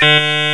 Música